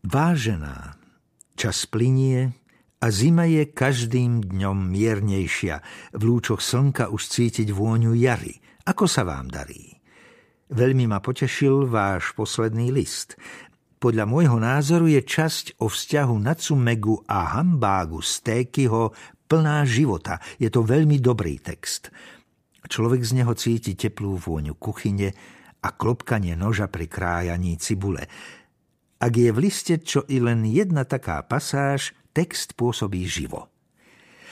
Vážená, čas plinie a zima je každým dňom miernejšia. V lúčoch slnka už cítiť vôňu jary. Ako sa vám darí? Veľmi ma potešil váš posledný list. Podľa môjho názoru je časť o vzťahu Natsumegu a Hambágu Stékyho plná života. Je to veľmi dobrý text. Človek z neho cíti teplú vôňu kuchyne a klopkanie noža pri krájaní cibule. Ak je v liste čo i len jedna taká pasáž, text pôsobí živo.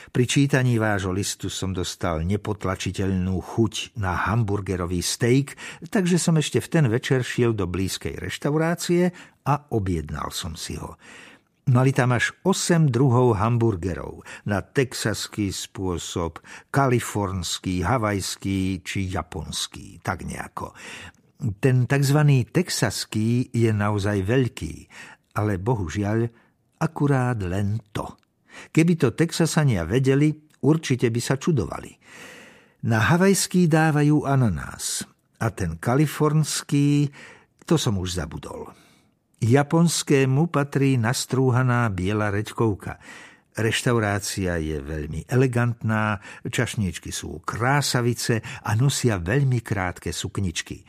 Pri čítaní vášho listu som dostal nepotlačiteľnú chuť na hamburgerový steak, takže som ešte v ten večer šiel do blízkej reštaurácie a objednal som si ho. Mali tam až 8 druhov hamburgerov na texaský spôsob, kalifornský, havajský či japonský, tak nejako. Ten tzv. texaský je naozaj veľký, ale bohužiaľ akurát len to. Keby to Texasania vedeli, určite by sa čudovali. Na havajský dávajú ananás a ten kalifornský, to som už zabudol. Japonskému patrí nastrúhaná biela reďkovka. Reštaurácia je veľmi elegantná, čašníčky sú krásavice a nosia veľmi krátke sukničky.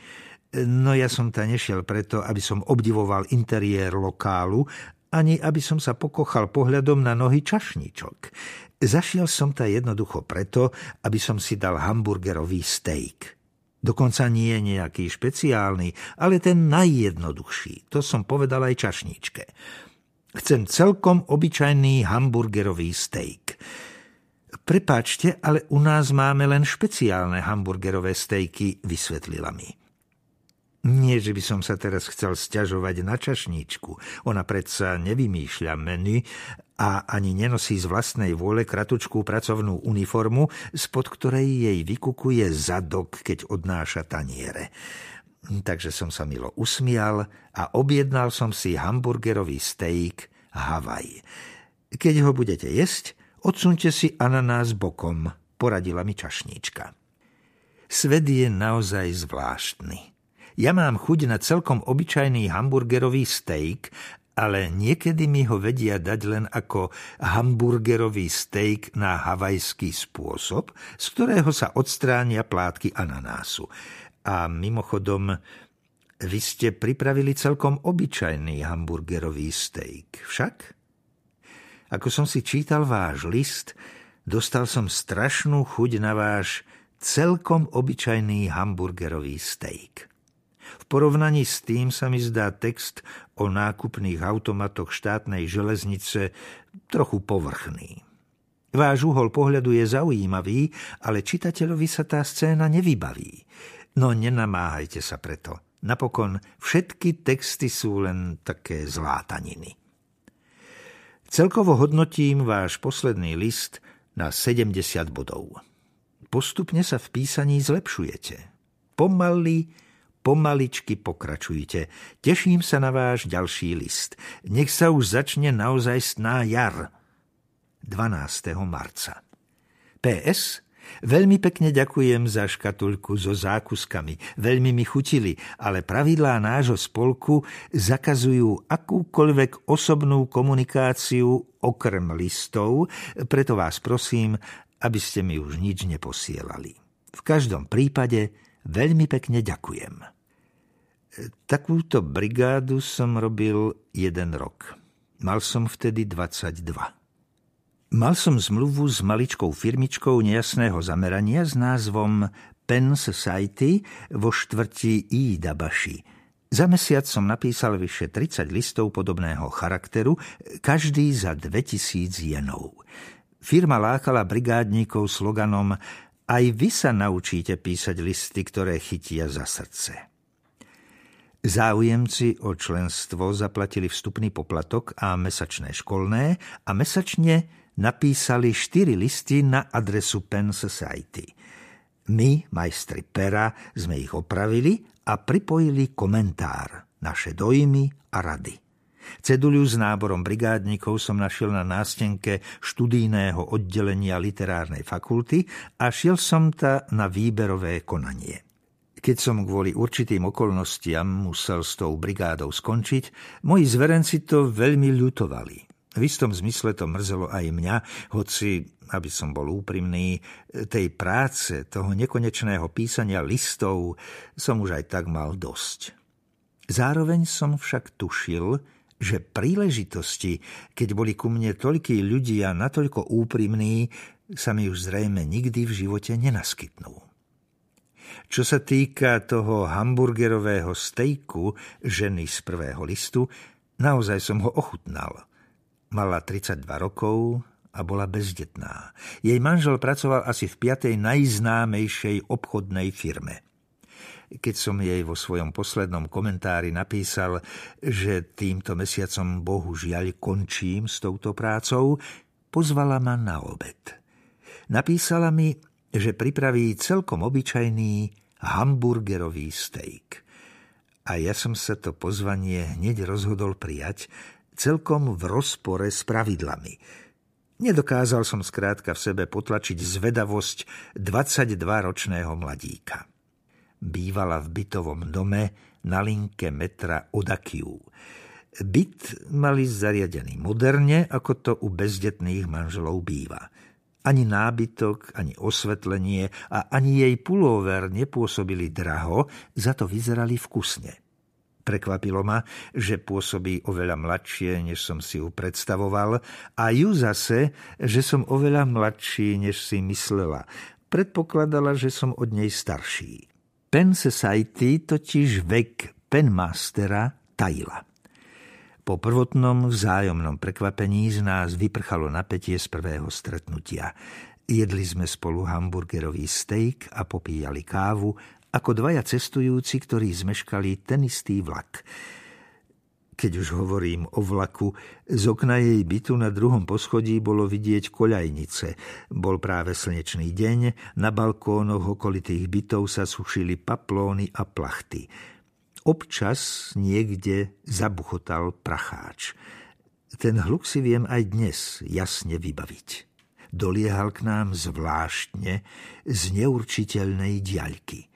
No ja som tam nešiel preto, aby som obdivoval interiér lokálu, ani aby som sa pokochal pohľadom na nohy čašníčok. Zašiel som tam jednoducho preto, aby som si dal hamburgerový steak. Dokonca nie nejaký špeciálny, ale ten najjednoduchší. To som povedal aj čašníčke. Chcem celkom obyčajný hamburgerový steak. Prepáčte, ale u nás máme len špeciálne hamburgerové stejky, vysvetlila mi. Nie, že by som sa teraz chcel stiažovať na čašníčku. Ona predsa nevymýšľa meny a ani nenosí z vlastnej vôle kratučkú pracovnú uniformu, spod ktorej jej vykukuje zadok, keď odnáša taniere. Takže som sa milo usmial a objednal som si hamburgerový steak Havaj. Keď ho budete jesť, odsunte si ananás bokom, poradila mi čašníčka. Svet je naozaj zvláštny. Ja mám chuť na celkom obyčajný hamburgerový steak, ale niekedy mi ho vedia dať len ako hamburgerový steak na havajský spôsob, z ktorého sa odstránia plátky ananásu. A mimochodom, vy ste pripravili celkom obyčajný hamburgerový steak, však? Ako som si čítal váš list, dostal som strašnú chuť na váš celkom obyčajný hamburgerový steak. V porovnaní s tým sa mi zdá text o nákupných automatoch štátnej železnice trochu povrchný. Váš uhol pohľadu je zaujímavý, ale čitateľovi sa tá scéna nevybaví. No nenamáhajte sa preto. Napokon všetky texty sú len také zlátaniny. Celkovo hodnotím váš posledný list na 70 bodov. Postupne sa v písaní zlepšujete. Pomaly pomaličky pokračujte. Teším sa na váš ďalší list. Nech sa už začne naozaj sná jar. 12. marca. PS. Veľmi pekne ďakujem za škatulku so zákuskami. Veľmi mi chutili, ale pravidlá nášho spolku zakazujú akúkoľvek osobnú komunikáciu okrem listov, preto vás prosím, aby ste mi už nič neposielali. V každom prípade Veľmi pekne ďakujem. Takúto brigádu som robil jeden rok. Mal som vtedy 22. Mal som zmluvu s maličkou firmičkou nejasného zamerania s názvom Pen Society vo štvrti Iidabashi. Za mesiac som napísal vyše 30 listov podobného charakteru, každý za 2000 jenov. Firma lákala brigádníkov sloganom aj vy sa naučíte písať listy, ktoré chytia za srdce. Záujemci o členstvo zaplatili vstupný poplatok a mesačné školné a mesačne napísali štyri listy na adresu Pen Society. My, majstri pera, sme ich opravili a pripojili komentár, naše dojmy a rady. Ceduľu s náborom brigádnikov som našiel na nástenke študijného oddelenia literárnej fakulty a šiel som ta na výberové konanie. Keď som kvôli určitým okolnostiam musel s tou brigádou skončiť, moji zverenci to veľmi ľutovali. V istom zmysle to mrzelo aj mňa, hoci, aby som bol úprimný, tej práce, toho nekonečného písania listov som už aj tak mal dosť. Zároveň som však tušil, že príležitosti, keď boli ku mne toľkí ľudia natoľko úprimní, sa mi už zrejme nikdy v živote nenaskytnú. Čo sa týka toho hamburgerového stejku ženy z prvého listu, naozaj som ho ochutnal. Mala 32 rokov a bola bezdetná. Jej manžel pracoval asi v piatej najznámejšej obchodnej firme – keď som jej vo svojom poslednom komentári napísal, že týmto mesiacom bohužiaľ končím s touto prácou, pozvala ma na obed. Napísala mi, že pripraví celkom obyčajný hamburgerový steak. A ja som sa to pozvanie hneď rozhodol prijať, celkom v rozpore s pravidlami. Nedokázal som skrátka v sebe potlačiť zvedavosť 22-ročného mladíka bývala v bytovom dome na linke metra Odakiu. Byt mali zariadený moderne, ako to u bezdetných manželov býva. Ani nábytok, ani osvetlenie a ani jej pulóver nepôsobili draho, za to vyzerali vkusne. Prekvapilo ma, že pôsobí oveľa mladšie, než som si ju predstavoval, a ju zase, že som oveľa mladší, než si myslela. Predpokladala, že som od nej starší. Pen Society totiž vek penmastera tajila. Po prvotnom vzájomnom prekvapení z nás vyprchalo napätie z prvého stretnutia. Jedli sme spolu hamburgerový steak a popíjali kávu ako dvaja cestujúci, ktorí zmeškali ten istý vlak – keď už hovorím o vlaku, z okna jej bytu na druhom poschodí bolo vidieť koľajnice. Bol práve slnečný deň, na balkónoch okolitých bytov sa sušili paplóny a plachty. Občas niekde zabuchotal pracháč. Ten hluk si viem aj dnes jasne vybaviť. Doliehal k nám zvláštne z neurčiteľnej diaľky.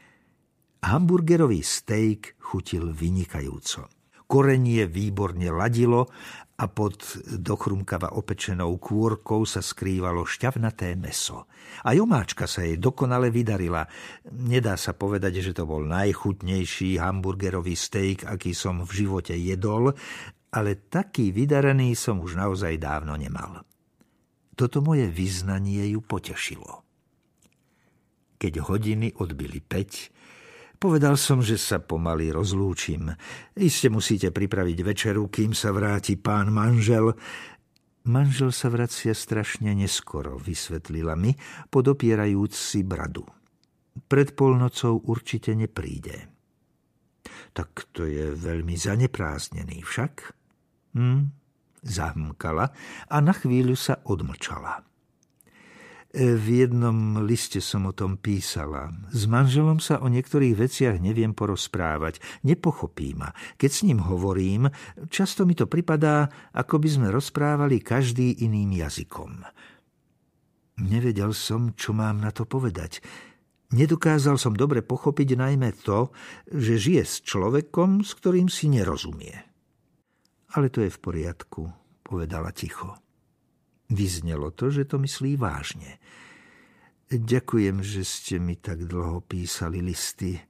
Hamburgerový steak chutil vynikajúco korenie výborne ladilo a pod dochrumkava opečenou kôrkou sa skrývalo šťavnaté meso. A jomáčka sa jej dokonale vydarila. Nedá sa povedať, že to bol najchutnejší hamburgerový steak, aký som v živote jedol, ale taký vydarený som už naozaj dávno nemal. Toto moje vyznanie ju potešilo. Keď hodiny odbili päť, Povedal som, že sa pomaly rozlúčim. Iste musíte pripraviť večeru, kým sa vráti pán manžel. Manžel sa vracia strašne neskoro, vysvetlila mi, podopierajúc si bradu. Pred polnocou určite nepríde. Tak to je veľmi zanepráznený však. Hm, zahmkala a na chvíľu sa odmlčala. V jednom liste som o tom písala. S manželom sa o niektorých veciach neviem porozprávať. Nepochopí ma. Keď s ním hovorím, často mi to pripadá, ako by sme rozprávali každý iným jazykom. Nevedel som, čo mám na to povedať. Nedokázal som dobre pochopiť najmä to, že žije s človekom, s ktorým si nerozumie. Ale to je v poriadku, povedala ticho. Vyznelo to, že to myslí vážne. Ďakujem, že ste mi tak dlho písali listy.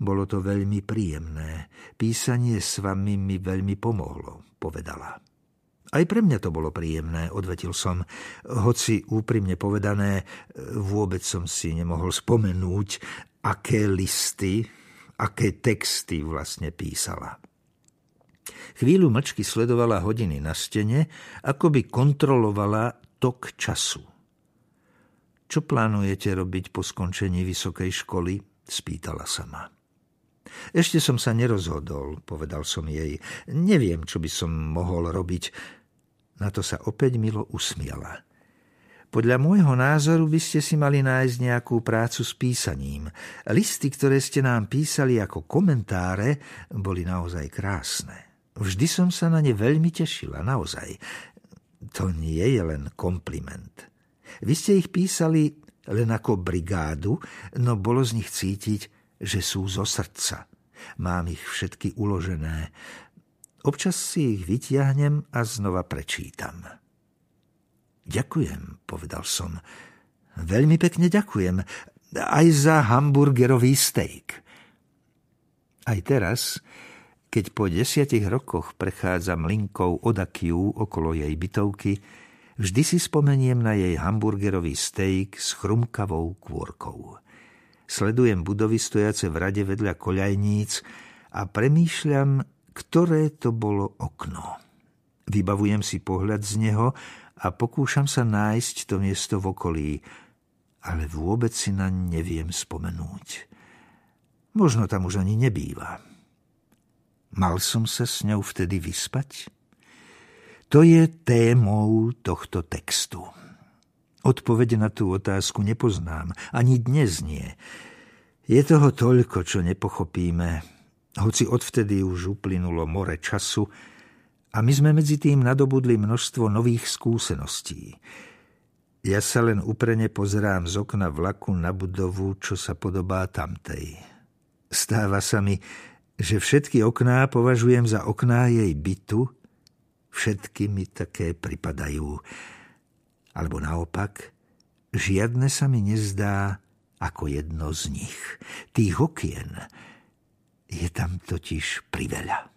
Bolo to veľmi príjemné. Písanie s vami mi veľmi pomohlo, povedala. Aj pre mňa to bolo príjemné, odvetil som, hoci úprimne povedané, vôbec som si nemohol spomenúť, aké listy, aké texty vlastne písala. Chvíľu mlčky sledovala hodiny na stene, ako by kontrolovala tok času. Čo plánujete robiť po skončení vysokej školy? spýtala sa ma. Ešte som sa nerozhodol, povedal som jej. Neviem, čo by som mohol robiť. Na to sa opäť milo usmiala. Podľa môjho názoru by ste si mali nájsť nejakú prácu s písaním. Listy, ktoré ste nám písali ako komentáre, boli naozaj krásne. Vždy som sa na ne veľmi tešila, naozaj. To nie je len kompliment. Vy ste ich písali len ako brigádu, no bolo z nich cítiť, že sú zo srdca. Mám ich všetky uložené. Občas si ich vytiahnem a znova prečítam. Ďakujem, povedal som. Veľmi pekne ďakujem. Aj za hamburgerový steak. Aj teraz, keď po desiatich rokoch prechádzam linkou od Akiu okolo jej bytovky, vždy si spomeniem na jej hamburgerový steak s chrumkavou kôrkou. Sledujem budovy stojace v rade vedľa koľajníc a premýšľam, ktoré to bolo okno. Vybavujem si pohľad z neho a pokúšam sa nájsť to miesto v okolí, ale vôbec si na neviem spomenúť. Možno tam už ani nebýva. Mal som sa s ňou vtedy vyspať? To je témou tohto textu. Odpovede na tú otázku nepoznám, ani dnes nie. Je toho toľko, čo nepochopíme, hoci odvtedy už uplynulo more času a my sme medzi tým nadobudli množstvo nových skúseností. Ja sa len uprene pozerám z okna vlaku na budovu, čo sa podobá tamtej. Stáva sa mi, že všetky okná považujem za okná jej bytu, všetky mi také pripadajú alebo naopak, žiadne sa mi nezdá ako jedno z nich. Tých okien je tam totiž priveľa.